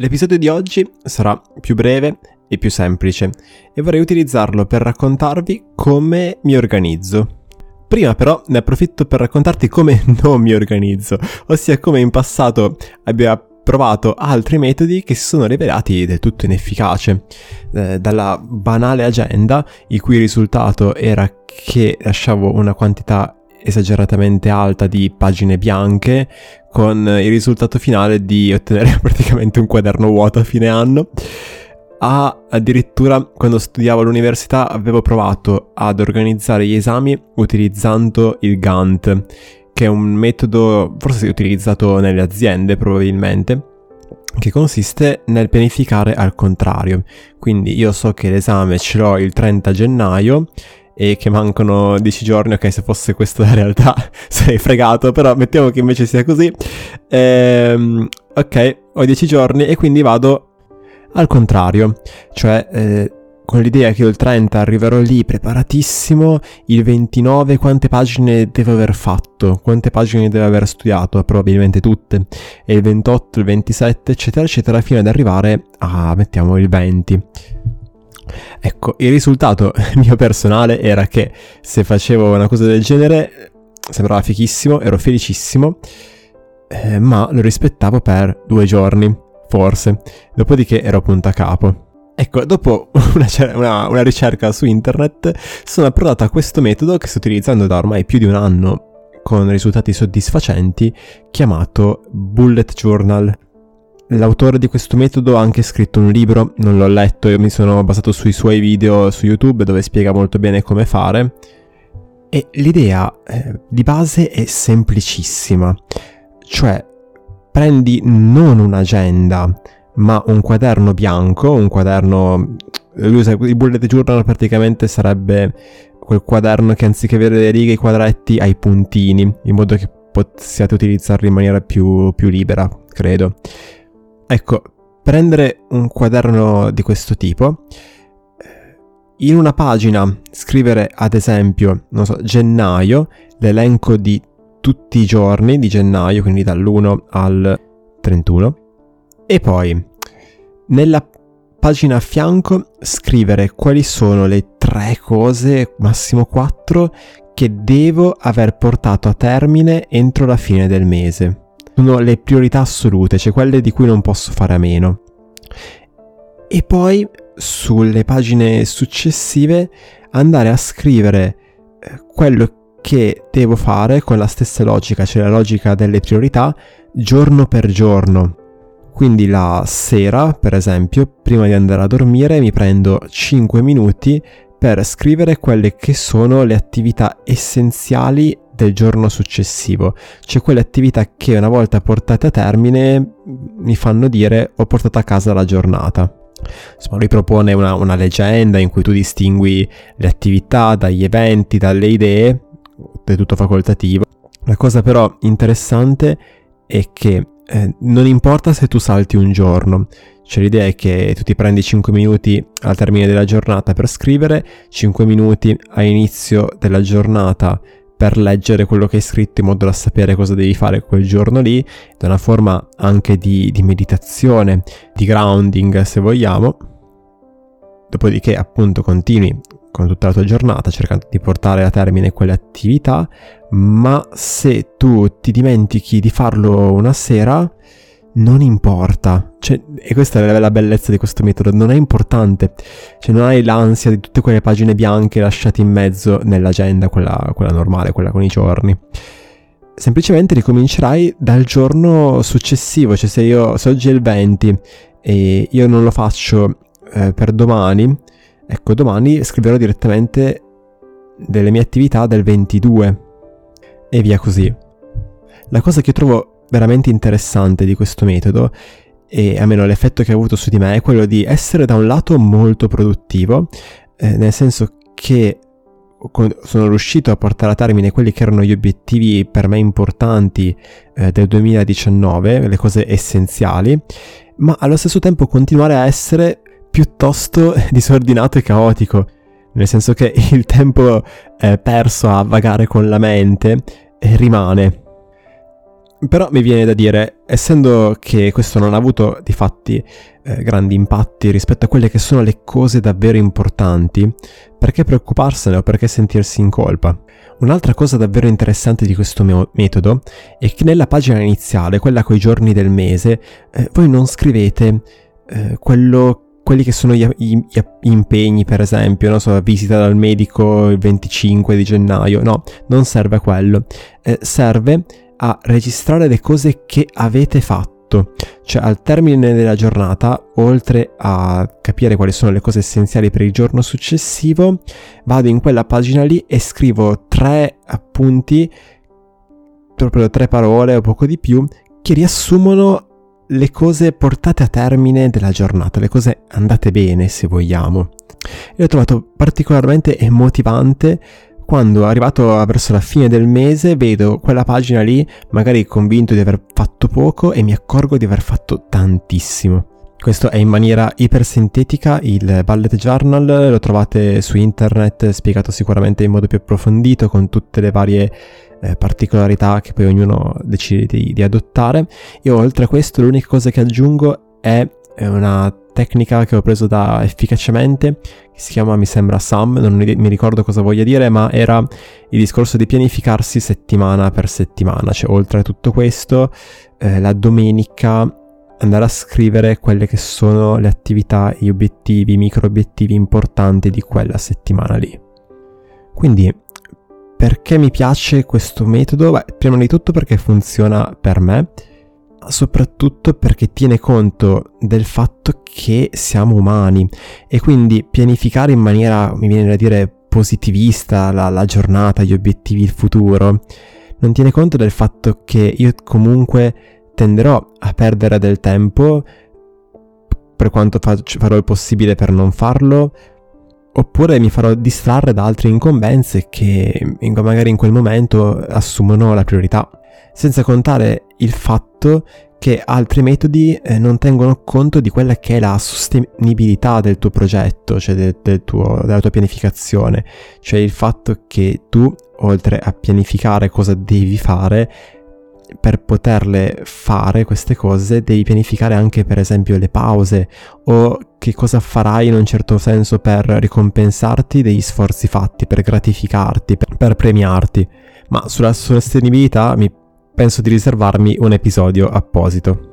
L'episodio di oggi sarà più breve e più semplice e vorrei utilizzarlo per raccontarvi come mi organizzo. Prima però ne approfitto per raccontarti come non mi organizzo, ossia come in passato abbia provato altri metodi che si sono rivelati del tutto inefficaci. Eh, dalla banale agenda, il cui risultato era che lasciavo una quantità esageratamente alta di pagine bianche con il risultato finale di ottenere praticamente un quaderno vuoto a fine anno. A addirittura quando studiavo all'università avevo provato ad organizzare gli esami utilizzando il Gantt, che è un metodo forse utilizzato nelle aziende probabilmente, che consiste nel pianificare al contrario. Quindi io so che l'esame ce l'ho il 30 gennaio e che mancano 10 giorni, ok se fosse questa la realtà sarei fregato, però mettiamo che invece sia così. Ehm, ok, ho 10 giorni e quindi vado al contrario, cioè eh, con l'idea che io il 30 arriverò lì preparatissimo, il 29 quante pagine devo aver fatto, quante pagine devo aver studiato, probabilmente tutte, e il 28, il 27, eccetera, eccetera, fino ad arrivare a, mettiamo, il 20. Ecco, il risultato mio personale era che se facevo una cosa del genere sembrava fichissimo, ero felicissimo, eh, ma lo rispettavo per due giorni, forse. Dopodiché ero punta capo. Ecco, dopo una, una, una, ricerca su internet sono approdato a questo metodo che sto utilizzando da ormai più di un anno con risultati soddisfacenti, chiamato Bullet Journal. L'autore di questo metodo ha anche scritto un libro, non l'ho letto, io mi sono basato sui suoi video su YouTube dove spiega molto bene come fare. E l'idea eh, di base è semplicissima, cioè prendi non un'agenda, ma un quaderno bianco, un quaderno... Lui il bullet journal praticamente sarebbe quel quaderno che anziché avere le righe e i quadretti ha i puntini, in modo che possiate utilizzarli in maniera più, più libera, credo. Ecco, prendere un quaderno di questo tipo, in una pagina scrivere ad esempio, non so, gennaio, l'elenco di tutti i giorni di gennaio, quindi dall'1 al 31, e poi nella pagina a fianco scrivere quali sono le tre cose, massimo quattro, che devo aver portato a termine entro la fine del mese sono le priorità assolute, cioè quelle di cui non posso fare a meno. E poi sulle pagine successive andare a scrivere eh, quello che devo fare con la stessa logica, cioè la logica delle priorità, giorno per giorno. Quindi la sera, per esempio, prima di andare a dormire mi prendo 5 minuti per scrivere quelle che sono le attività essenziali del giorno successivo, cioè quelle attività che una volta portate a termine mi fanno dire ho portato a casa la giornata. Insomma, lui propone una, una leggenda in cui tu distingui le attività dagli eventi, dalle idee, è tutto facoltativo. La cosa però interessante è che eh, non importa se tu salti un giorno, cioè l'idea è che tu ti prendi 5 minuti al termine della giornata per scrivere, 5 minuti a inizio della giornata per leggere quello che hai scritto in modo da sapere cosa devi fare quel giorno lì, è una forma anche di, di meditazione, di grounding se vogliamo. Dopodiché appunto continui con tutta la tua giornata cercando di portare a termine quelle attività, ma se tu ti dimentichi di farlo una sera, non importa. Cioè, e questa è la bellezza di questo metodo, non è importante. Cioè, non hai l'ansia di tutte quelle pagine bianche lasciate in mezzo nell'agenda, quella, quella normale, quella con i giorni. Semplicemente ricomincerai dal giorno successivo, cioè se, io, se oggi è il 20 e io non lo faccio eh, per domani, ecco domani scriverò direttamente delle mie attività del 22 e via così. La cosa che trovo veramente interessante di questo metodo e almeno l'effetto che ha avuto su di me è quello di essere da un lato molto produttivo, eh, nel senso che sono riuscito a portare a termine quelli che erano gli obiettivi per me importanti eh, del 2019, le cose essenziali, ma allo stesso tempo continuare a essere piuttosto disordinato e caotico, nel senso che il tempo eh, perso a vagare con la mente eh, rimane Però mi viene da dire, essendo che questo non ha avuto di fatti eh, grandi impatti rispetto a quelle che sono le cose davvero importanti, perché preoccuparsene o perché sentirsi in colpa? Un'altra cosa davvero interessante di questo mio metodo è che nella pagina iniziale, quella con i giorni del mese, eh, voi non scrivete eh, quello quelli che sono gli, gli, gli, impegni, per esempio, non so, visita dal medico il 25 di gennaio, no, non serve a quello, eh, serve a registrare le cose che avete fatto. Cioè al termine della giornata, oltre a capire quali sono le cose essenziali per il giorno successivo, vado in quella pagina lì e scrivo tre appunti, proprio tre parole o poco di più, che riassumono le cose portate a termine della giornata, le cose andate bene se vogliamo. E l'ho trovato particolarmente emotivante quando arrivato verso la fine del mese vedo quella pagina lì, magari convinto di aver fatto poco e mi accorgo di aver fatto tantissimo. Questo è in maniera ipersintetica il Bullet Journal, lo trovate su internet spiegato sicuramente in modo più approfondito con tutte le varie eh, particolarità che poi ognuno decide di, di, adottare. Io oltre a questo l'unica cosa che aggiungo è una tecnica che ho preso da efficacemente, che si chiama mi sembra SAM, non mi ricordo cosa voglia dire, ma era il discorso di pianificarsi settimana per settimana, cioè oltre a tutto questo, eh, la domenica andare a scrivere quelle che sono le attività, gli obiettivi, i micro obiettivi importanti di quella settimana lì. Quindi perché mi piace questo metodo? Beh, prima di tutto perché funziona per me, soprattutto perché tiene conto del fatto che siamo umani e quindi pianificare in maniera, mi viene da dire, positivista la, la giornata, gli obiettivi, il futuro, non tiene conto del fatto che io comunque tenderò a perdere del tempo per quanto farò il possibile per non farlo, oppure mi farò distrarre da altre incombenze che magari in quel momento assumono la priorità. Senza contare il fatto che altri metodi eh, non tengono conto di quella che è la sostenibilità del tuo progetto, cioè del, del tuo, della tua pianificazione, cioè il fatto che tu, oltre a pianificare cosa devi fare, per poterle fare queste cose devi pianificare anche per esempio le pause o che cosa farai in un certo senso per ricompensarti degli sforzi fatti, per gratificarti, per, per premiarti. Ma sulla sostenibilità mi penso di riservarmi un episodio apposito.